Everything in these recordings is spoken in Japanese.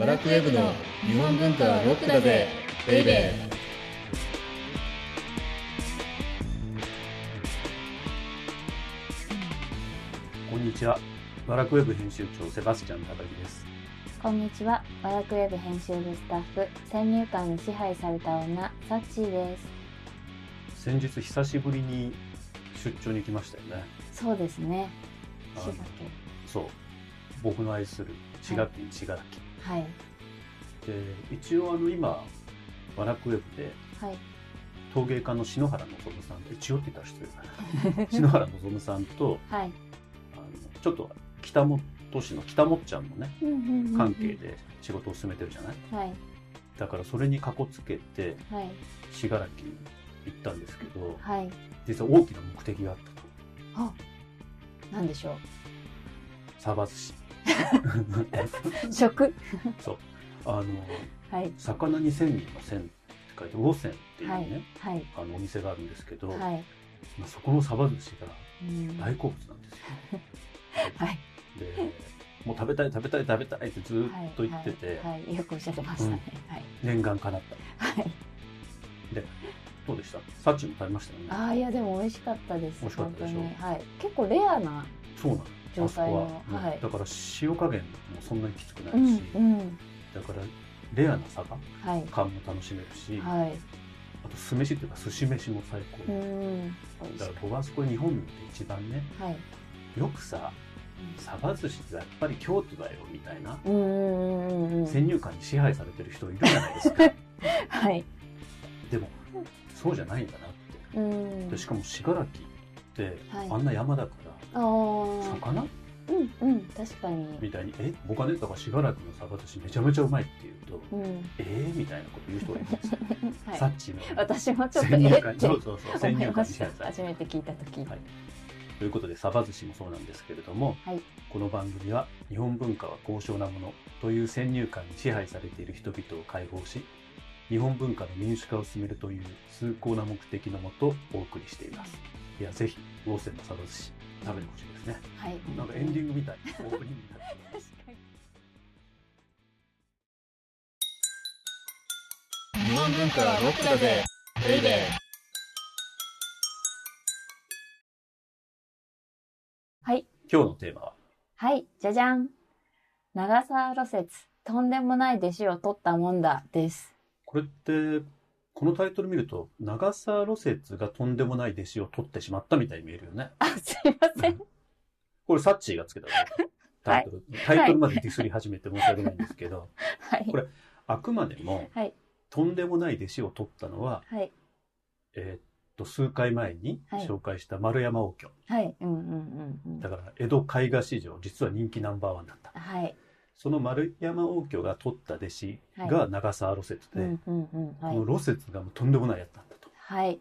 バラクウェブの日本文化はロックだぜベイベーこんにちは。バラクウェブ編集長セバスチャン高木です。こんにちは。バラクウェブ編集部スタッフ、先入観に支配された女、サッチーです。先日久しぶりに出張に行きましたよね。そうですね。滋賀そう。僕の愛する滋賀県滋賀県。県。はい。で、一応あの今、バラクウェブではい。陶芸家の篠原望さんと、一応って言ったら失礼だな。篠原望さんと、はい。あのちょっと北本市の北もっちゃんのね、うんうんうんうん関係。で仕事を進めてるじゃない？はい。だからそれにかこつけて、はい。信楽に行ったんですけど、はい。実は大きな目的があったと。あ、なんでしょサバ寿司。う。食。そう。あの、はい。魚に千人の千って書いて、魚千っていうね、はい。はい。あのお店があるんですけど、はい。まあ、そこのサバ寿司がうん大好物なんですよ。はい。で、もう食べたい食べたい食べたいってずーっと言ってて、はい。はいよくおっしゃってましたね。はい。念願叶った。はい。どうでした？サッチも食べましたよね。ああ、いや、でも美味しかったです。美味しかったでしょ？はい。結構レアな。そうなの。状態のあそこは、はいだから塩加減もそんなにきつくなうんいし、。うん。だからレアなサバはい。感も楽しめるし、はい。あと酢飯っていうか寿司飯も最高。うん。だから僕はあそこ日本で一番ね、た。はい。よくさ、サバ寿司ってやっぱり京都だよみたいな、うんうんうんうん。先入観に支配されてる人いるじゃないですか。はい。でも、そうじゃないんだなって。うん。でしかも信楽って、はいあんな山だかあら、あ。魚？うんうん確かに。みたいに、え僕はね、だから信楽のサバ寿司めちゃめちゃうまいって言うと、うん。えー、みたいなこと言う人がいるんですよ。はいサッチの。私もちょっとそうそうそう、先入観に支配されて初めて聞いた時。はいということで、サバ寿司もそうなんですけれども、はいこの番組は日本文化は高尚なものという先入観に支配されている人々を解放し、日本文化の民主化を進めるという崇高な目的のもとお送りしています。いや、ぜひ、ウォーセンのサバ寿司食べてほしいですね。はい。なんかエンディングみたい。オープニングみたい。確かに。日本文化はロックだぜベイベーはい。今日のテーマは、はい。じゃじゃん。長沢路雪、とんでもない弟子を取ったもんだです。これって、このタイトル見ると、長沢路雪がとんでもない弟子を取ってしまったみたいに見えるよね。あ、すいません。これサッチーがつけたのタイトル、タイトルまでディスり始めて申し訳ないんですけど、はいこ。れあくまでも、はいとんでもない弟子を取ったのは、はい。えーっと、数回前にはい紹介した丸山王居。はい。うんうんうんうん。だから、江戸絵画史上、実は人気ナンバーワンだった。はい。その丸山王居が取った弟子が長沢路雪で、こ。の路雪がもうとんでもないやつだったと。はい。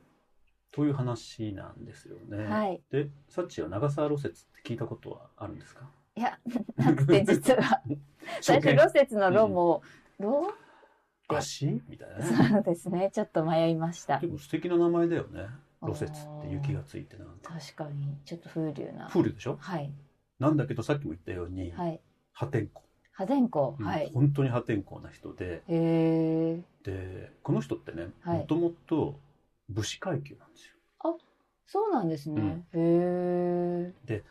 という話なんですよね。はい。で、サッチーは長沢路雪って聞いたことはあるんですか？いや、なくて実は、最初、路雪の路も、路足みたいなね。そうですね。ちょっと迷いましたで。も素敵な名前だよね。路雪って雪がついてなんて。確かに、ちょっと風流な。プールでしょ？はい。なんだけどさっきも言ったように、はい。破天荒。破天荒。うんはい。本当に破天荒な人で。で、この人ってね、はいもともと武士階級なんですよ。そうなんですね。へえ。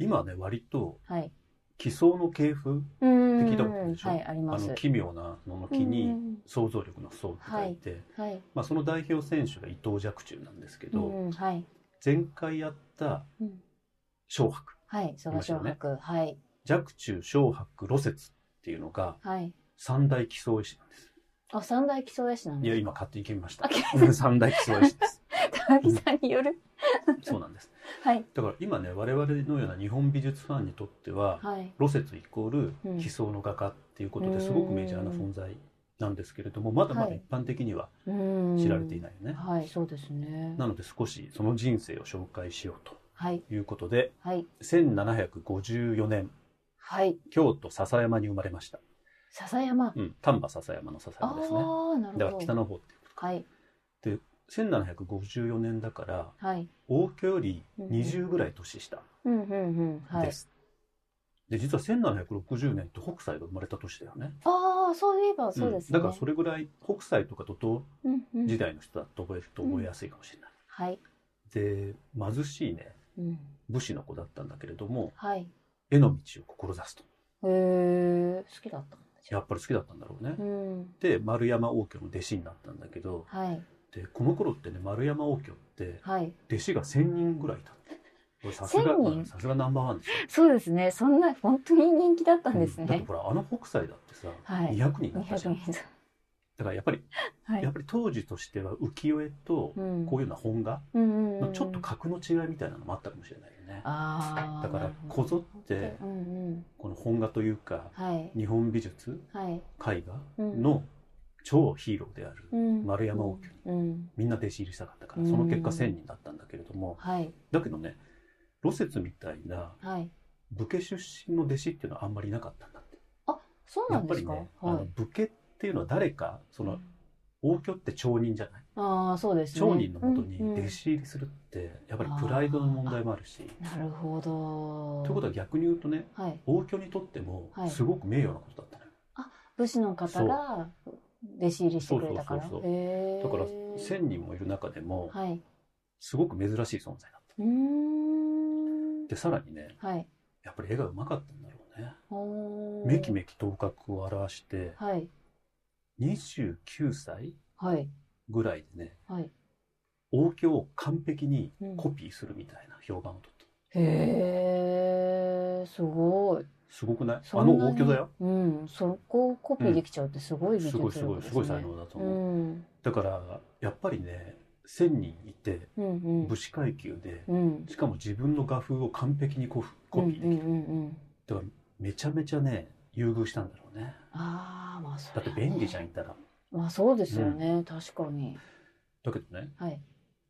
今はね、割とはい。奇想の系風、うん。聞いたことあるでしょ？はい、あります。あの奇妙なのの木うにん想像力の想って書いて、はい。まあその代表選手が伊藤若冲なんですけど、うん、はい。前回やったうん小白、はい、蘇我小白。はい。若冲、小白、露雪っていうのがはい。三大奇想絵師なんです。あ、三大基礎絵師なんいや、ですか？今買っていきました 三大基礎絵師です。高木さんによるそうなんです。はい。だから今ね、我々のような日本美術ファンにとっては、はい。露雪イコーうんル奇想の画家っていうことですごくメジャーな存在なんですけれども、まだまだはい一般的にはうん。知られていないよね。はい、そうですね。なので少しその人生を紹介しようとはい。いうことで、はい。1754年、はい。京都笹山に生まれました。笹山。うん、丹波笹山の笹あ山ですね。だから北の方っていうことはい。1754年だから、はい。王居より20ぐらい年下で。す。で、実は1760年って北斎が生まれた年だよね。ああ、あ、そういえばそうですね。んだからそれぐらい北斎とかと同うんうん時代の人だと覚えると覚えやすいかもしれない。はい。で貧しいねうん。武士の子だったんだけれどもはい。絵の道を志すとへえ、好きだったやっぱり好きだったんだろうね。あうん。で丸山応挙の弟子になったんだけどはい。でこの頃ってね丸山応挙ってはい。弟子が1,000人ぐらいいたさすが1000人？さすがナンバーワンですよ。そうですね。そんな、本当に人気だったんですね。うんだってほらあの北斎だってさ、はい200人だったじゃん。200人。だからやっぱり、はい。やっぱり当時としては浮世絵とうんこういうような本画。のちょっと格の違いみたいなのもあったかもしれないよね。ああ。だからこぞって。この本画というかはい。日本美術はい。絵画うんの超ヒーローであるうん丸山応挙にうん。みんな弟子入りしたかったからうんその結果1,000人だったんだけれどもはい。だけどね露雪みたいなはい。武家出身の弟子っていうのはあんまりいなかったんだって。そうなんですか？ぱりね、あはいの。武家っていうのは誰かその応挙って町人じゃない？ああ、そうですね。町人のもとに弟子入りするってやっぱりプライドの問題もあるし。なるほど。ということは逆に言うとねはい。応挙にとってもはいすごく名誉なことだったのよ。武士の方が弟子入りしてくれたから？そうそうそうそうへーだから1,000人もいる中でもはい。すごく珍しい存在だった。でさらにねはい。やっぱり絵がうまかったんだろうね。めきめき頭角を表してはい。29歳はい。ぐらいでねはい。応挙を完璧にうんコピーするみたいな評判を取った。へえ、すごい。すごくない？そんなに？あの応挙だよ。うん。そこをコピーできちゃうってすごい技術すごいすごい、力ですすごい才能だとう思う。ん。だから、やっぱりね、1000人いて、うんうん武。士階級で、うん。しかも自分の画風を完璧にコフコピーできる。うんうん。だから、めちゃめちゃね、優遇したんだろうね。ああ、まあそだって便利じゃん、いたら。まあそうですよね。確かに。だけどね、はい。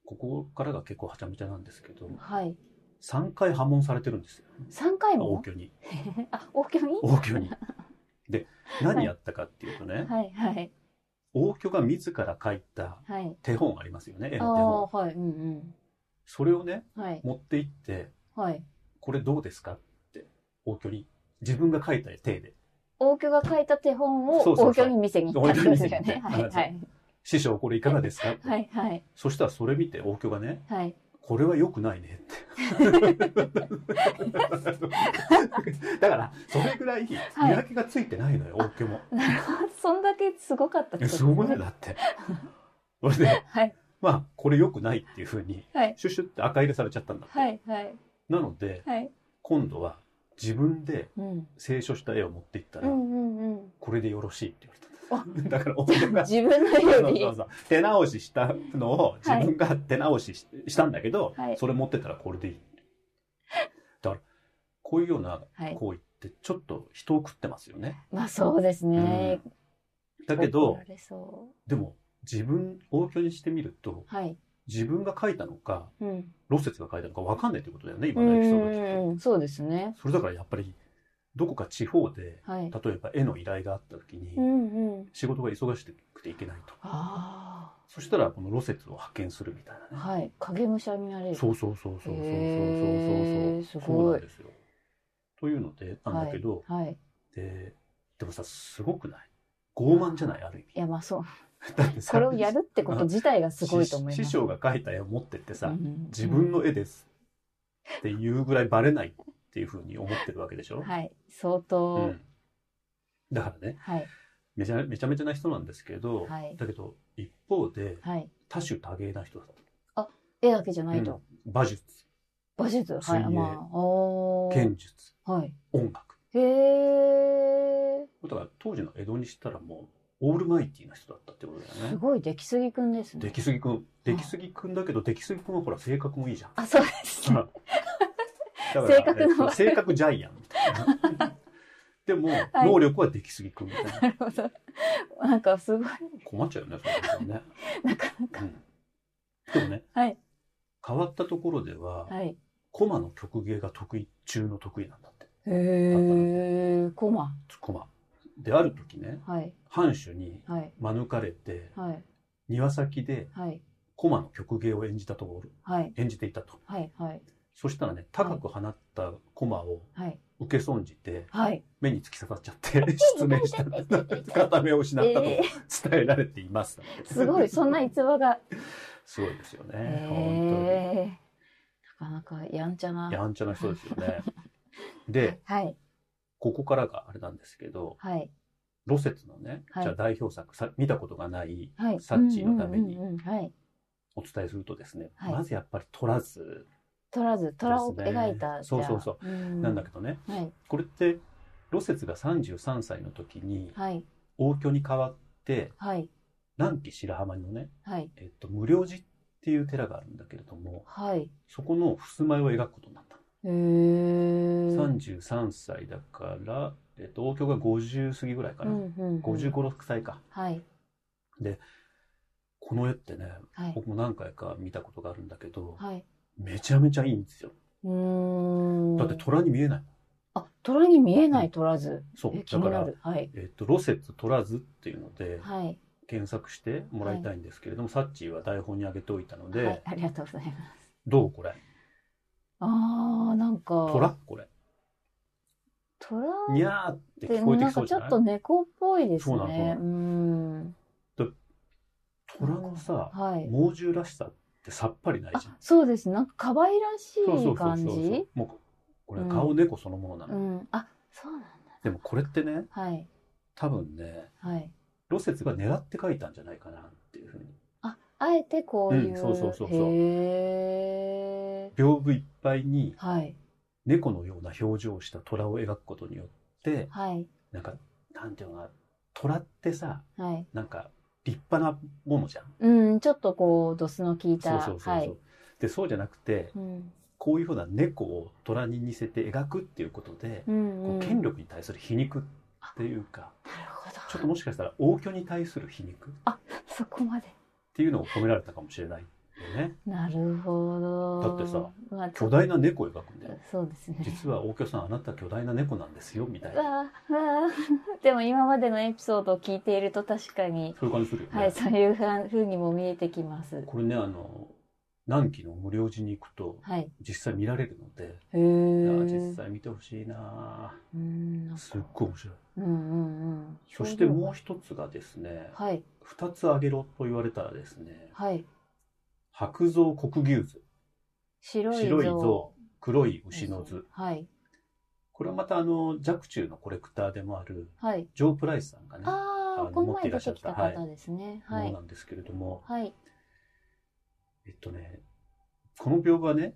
ここからが結構はちゃめちゃなんですけど、はい。3回破門されてるんですよ。三回も？応挙に。あ、応挙に？応挙に。で、何やったかっていうとね、はいはい。応挙が自ら書いたはい。手本ありますよね、絵あの手本。あ、はい。うんそれをね、うん。はい。持って行って、はい。これどうですかって、応挙に。自分が書いた手で。応挙が書いた手本をそうそうそう応挙に行ったってことですよね。はいはい。師匠これいかがですか、はいはい。そしたらそれ見て応挙がね、はい。これは良くないねって。だから、それぐらい見分けがついてないのよ、応挙も。なるほど。そんだけすごかったってことすごいね、だって。それで、はい。まあ、これ良くないっていうふうに、はい。シュッシュって赤入れされちゃったんだって。はいはい。なので、はい。今度は自分でうん。清書した絵を持っていったら、うんうんうん。これでよろしいって言われた。だから、応挙が 自分のそうよりそうそう手直ししたのを自分が手直しし,、したんだけど、はいそれ持ってたらこれでいい。だから、こういうようなはい。行為ってちょっと人を食ってますよね。まあそうですね。だけどでも自分、応挙にしてみると、う。はい。自分が書いたのか、うん。露雪が書いたのか分かんないということだよね、う今のエピソードを聞くと。ん。そうですね。それだからやっぱり、どこか地方で、はい。例えば絵の依頼があった時にう、んうん。仕事が忙しくていけないと。あそしたら、この露雪を派遣するみたいあ。なね。はい。影武者になれる。そうそうそうそうそうそうそうそうそうなんですよ。というのでなんだけど、はい。ででもさすごくない？傲慢じゃない？ある意味いやまあそう。これをやるってこと自体がすごいと思います。師匠が描いた絵を持ってってさ、うん自分の絵ですっていうぐらいバレないっていうふうに思ってるわけでしょ、はい。相う当。ん、だからねはい。めちゃめちゃめちゃな人なんですけど、はいだけど一方ではい。多種多芸な人だっ絵だけじゃた、ないと。うん馬術馬術？はい。まあ。剣術はい。音楽へえ。だから当時の江戸にしたらもうオールマイティーな人だったってことだよすねごい出来すぎくんですね出。来すぎくん出来すぎくんだけど出来すぎくんはほら性格もいいじゃんあ、そうです 性格のえっと性格ジャイアンみたいなでも、い能力は出来すぎくんみたいななるほど。なんかすごい。困っちゃうよねそれね、なかなか。うん、でもねはい。変わったところでは、はい。コマの曲芸が得意中の得意なんだってへえ。コマ。コマである時ねはい。藩主にはい。免れてはい。庭先ではい。コマの曲芸を演じたところはい。演じていたとはい。はい。そしたらね高く放ったコマをはい。受け損じてはい。目に突き刺さっちゃって 失明した片目を失ったとえ伝えられています、ーすごい、そんな逸話が。すごいですよね、えー、なかなかやんちゃな。本当にやんちゃな人ですよね ではい。ここからがあれなんですけどはい。ロセツのね、はいじゃあ代表作さ見たことがないはい。サッチーのために。お伝えするとですね、はいまずやっぱり取らず取らず、虎を描いた。そうそうそう。うんなんだけどね、はい。これってロセツが33歳の時にはい。王居に代わってはい。南紀白浜のね、はい。えっと、無料寺っていう寺があるんだけれどもはい。そこの襖絵を描くことになったへー。33歳だから、えっと、王居が50過ぎぐらいかな、うんうんうん55、6歳かはい。この絵ってねはい。僕も何回か見たことがあるんだけど、はい。めちゃめちゃいいんですようーん。だって虎に見えないあ、虎に見えない取らず。そうえ、気だからになる。はい。えっと、ロセツ取らずっていうのではい。検索してもらいたいんですけれども、サッチーは台本に上げておいたので、はい。ありがとうございます。どうこれ？あか。虎これ虎にゃーって聞こえてなんかきそうじゃない？ちょっと猫っぽいですそうなのそうなね。のうん。虎のさはい。猛獣らしさってさっぱりないあじゃん、そうです。なんか可愛らしそうそうそうい感そうじ。もうこれうん顔猫そのものなの、うん。あ、そうなんだ。でもこれってねはい。多分ねはい。ロセツが狙って書いたんじゃないかなっていうふうにあ、あえてこういう。うんそうそうそうそう。屏風いっぱいにはい。猫のような表情をした虎を描くことによってはい。なんかなんていうのかな虎ってさはい。なんか立派なものじゃんうん、ちょっとこう、ドスの効いた。そうそうそうそう、はい。でそうじゃなくてうん。こういうふうな猫を虎に似せて描くっていうことで、うん、うん。権力に対する皮肉っていうか、なるほど。ちょっともしかしたら王居に対する皮肉っそこまで。ていうのを込められたかもしれないよね。なるほど。だってさ、まあ、巨大な猫を描くんだよ。そうですね。実は王居さんあなた巨大な猫なんですよみたいな。でも今までのエピソードを聞いていると確かに、そういう感じするよね。はい、そういうふうにも見えてきます。これね、あの、南紀の無料寺に行くとはい。実際見られるので、へいやー実際見てほしいなうん、なすっごい面白い。うんうんうん。そしてもう一つがですね、はい、二つあげろと言われたらですね、はい。白象黒牛図、白い象、黒い牛の図。はい、これはまたあの、若冲のコレクターでもある、はい。ジョー・プライスさんがね、ああ、この前持っていらっしゃ出てきたったはい方ですね。はいものな。んですけれども、はい。えっとね、この屏風はね、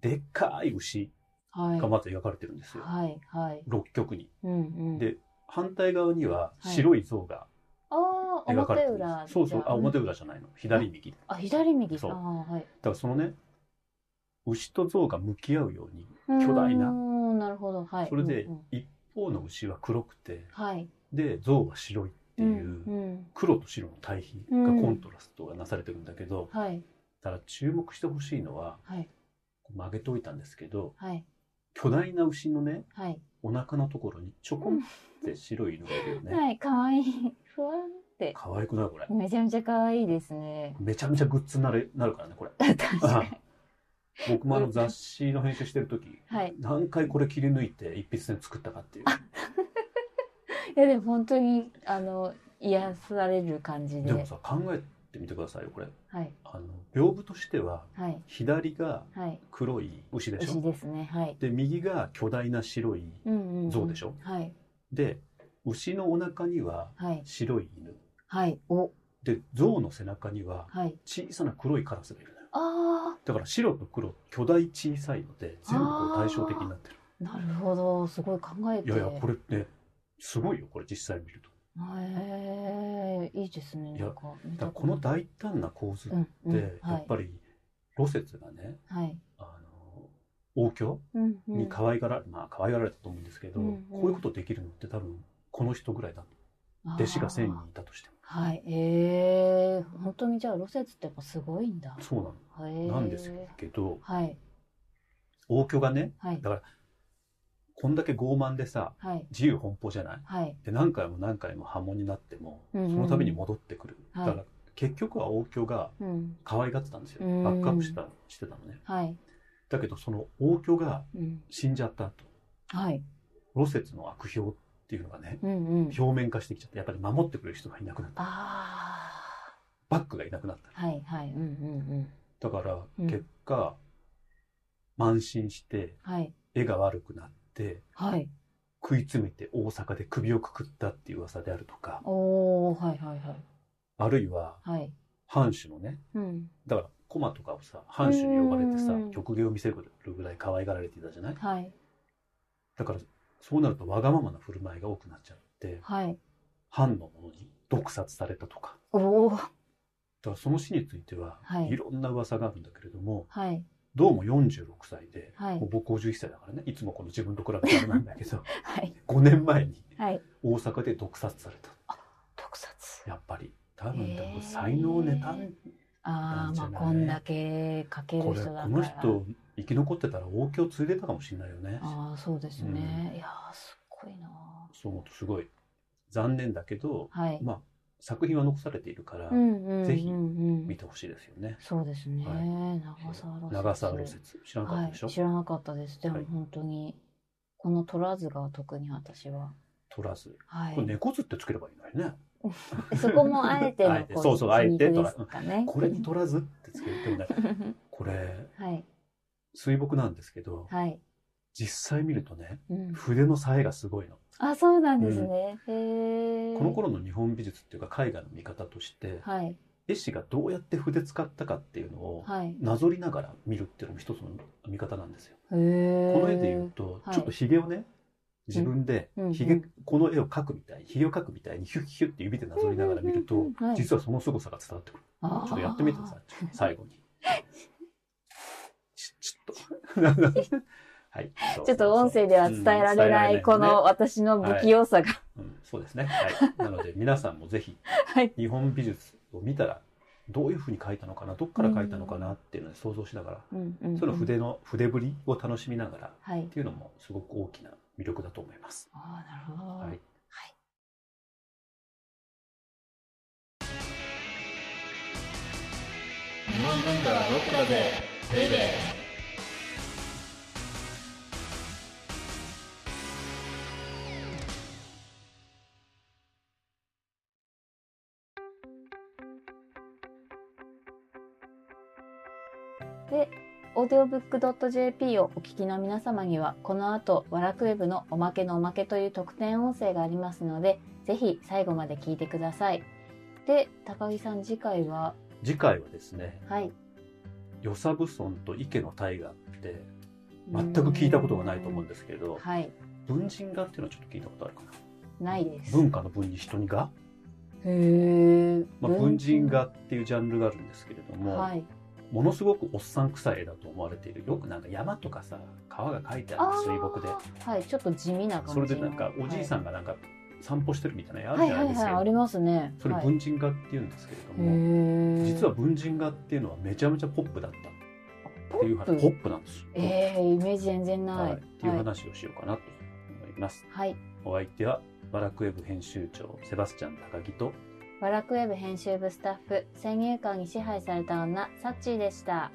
でっかい牛はい。がまず描かれてるんですよ。はい。はい。六曲に。うんうん。で、反対側には白い象が描かれ表てるんです。裏。そうそう、あ、表裏。裏じゃないの。左右。だあ、左右。そうはい。からそのね、牛と象が向き合うように、巨大ななるほど。はい。それでうんうん一方の牛は黒くて、はい。で、象は白いっていう、うんうん黒と白の対比がコントラストがなされてるんだけど、はい。だから注目してほしいのは、はい。曲げておいたんですけど、はい。巨大な牛のね、はい。お腹のところにちょこんって白い犬がいるよね。はい。かわいい。ふわ。可愛くないこれ？めちゃめちゃかわいいですね。めちゃめちゃグッズになるなるからね、これ。確かに。僕もあの雑誌の編集してる時、はい。何回これ切り抜いて一筆で作ったかっていう。いや、でも本当に、あの、癒される感じで。でもさ、考えてみてくださいよ、これ。はい。あの、屏風としては、はい。左がはい。黒い牛でしょ？牛ですね。はい。で、右が巨大な白い。うんうんうん。象でしょ？はい。で、牛のお腹にははい。白い犬。はい。お。で、象の背中にははい。小さな黒いカラスがいるのよ。あだから白と黒、巨大小さいので、全部こう対照的になってる。あ、なるほど。すごい考えて。いやいや、これね、すごいよ、これ実際見ると。へえ、いいですね。いやだこの大胆な構図って、やはいっぱり、ロセツがね、はい。あの、王居うんうんに可愛がられ、まあ可愛がられたと思うんですけど、こういうことできるのって多分、この人ぐらいだ。弟子が1000人いたとしても。はい。ええ、本当にじゃあロセツってやっぱすごいんだ。そうなの。なんですけど、はい。王居がね、はい。だから、こんだけ傲慢でさ、はい。自由奔放じゃない？はい。で、何回も何回も破門になっても、うんうんその度に戻ってくる。はいだから、結局は王居がうん。可愛がってたんですよ。うんバックアップしてたしてたのね。はい。だけど、その王居がうん。死んじゃった後、はい。露雪の悪評っていうのがね、うんうん。表面化してきちゃって、やっぱり守ってくれる人がいなくなった。あバックがいなくなった。あ。はいはい。うんうんうん。だから、うん結果、慢心して、はい。絵が悪くなって、はい。食い詰めて大阪で首をくくったっていう噂であるとか、おー、はいはいはい。あるいは、はい。藩主のね、うん。だから、コマとかをさ、藩主に呼ばれてさうん、曲芸を見せるぐらい可愛がられていたじゃない？はい。だから、そうなるとわがままな振る舞いが多くなっちゃって、はい。藩のものに毒殺されたとか。おー。だからその死については、はいいろんな噂があるんだけれども、はい。どうも46歳で、はいもう僕51歳だからね、いつもこの自分と比べてなんだけど、はい。5年前にはい。大阪で毒殺された。特撮。やっぱり、多分、多分才能ネタ。ああ、まあこんだけかける人だから。の人、生き残ってたら王居継いでたかもしれないよね。ああ、そうですね。いやー、すっごいなそう思うとすごい残念だけど、はい。まあ、作品は残されているからう、んうんうんうん。ぜひ見てほしいですよね。そうですね。はい長沢露雪。長沢露雪。知らなかったでしょ、はい。知らなかったです。でもはい本当に、この取らずが特に私は。取らず。はいこれ。猫図ってつければいいのにね。そこもあえてのあえてそうそうあえて皮肉ですかね。これに取らずってつけてもね、これ、はい。水墨なんですけど、はい。実際見るとね、うん。筆の冴えがすごいの。あ、そうなんですね。へえ。この頃の日本美術っていうか絵画の見方として、はい。絵師がどうやって筆使ったかっていうのをはい。なぞりながら見るっていうのも一つの見方なんですよ。この絵で言うと、はいちょっと髭をね、自分でうんうん髭、この絵を描くみたい、髭を描くみたいにヒュッヒュッって指でなぞりながら見るとうんうんうんはい、実はその凄さが伝わってくる。ちょっとやってみてさ、最後に。ちちょっと。はい。ちょっと音声では伝えられない、この私の不器用さが。うん、そうですね。はい。なので皆さんもぜひ、はい。日本美術を見たら、どういうふうに描いたのかな、どっから描いたのかなっていうので想像しながら、うんうんうんその筆の、筆振りを楽しみながらっはい。ていうのもすごく大きな魅力だと思います。ああ、なるほど。はい。日本文化はロックだぜベイベー audiobook.jp をお聞きの皆様には、この後、ワラクウェブのおまけのおまけという特典音声がありますので、ぜひ最後まで聞いてください。で、高木さん、次回は、次回はですね、はい。与謝蕪村と池の大河って、全く聞いたことがないと思うんでですけど、はい。文人画っていうのはちょっと聞いたことあるかな？ないです。文化の文に人に画、へー。まあ、文人画っていうジャンルがあるんですけれども、はい。ものすごくおっさん臭い絵だと思われている。よくなんか山とかさ川が描いてある水墨で。はい、ちょっと地味な感じの。それでなんかおじいさんがなんか散歩してるみたいな絵あるはい、じゃははいはい、ないいですか、ありますね。それはい。文人画っていうんですけれどへも、ー。実は文人画っていうのはめちゃめちゃポップだった。っていう話ポップなんです。よ、えー、イメージ全然ない。はい、っていう話をしようかなと思います、はい。お相手はバラクウェブ編集長セバスチャン高木とワラクウェブ編集部スタッフ、先入観に支配された女、サッチーでした。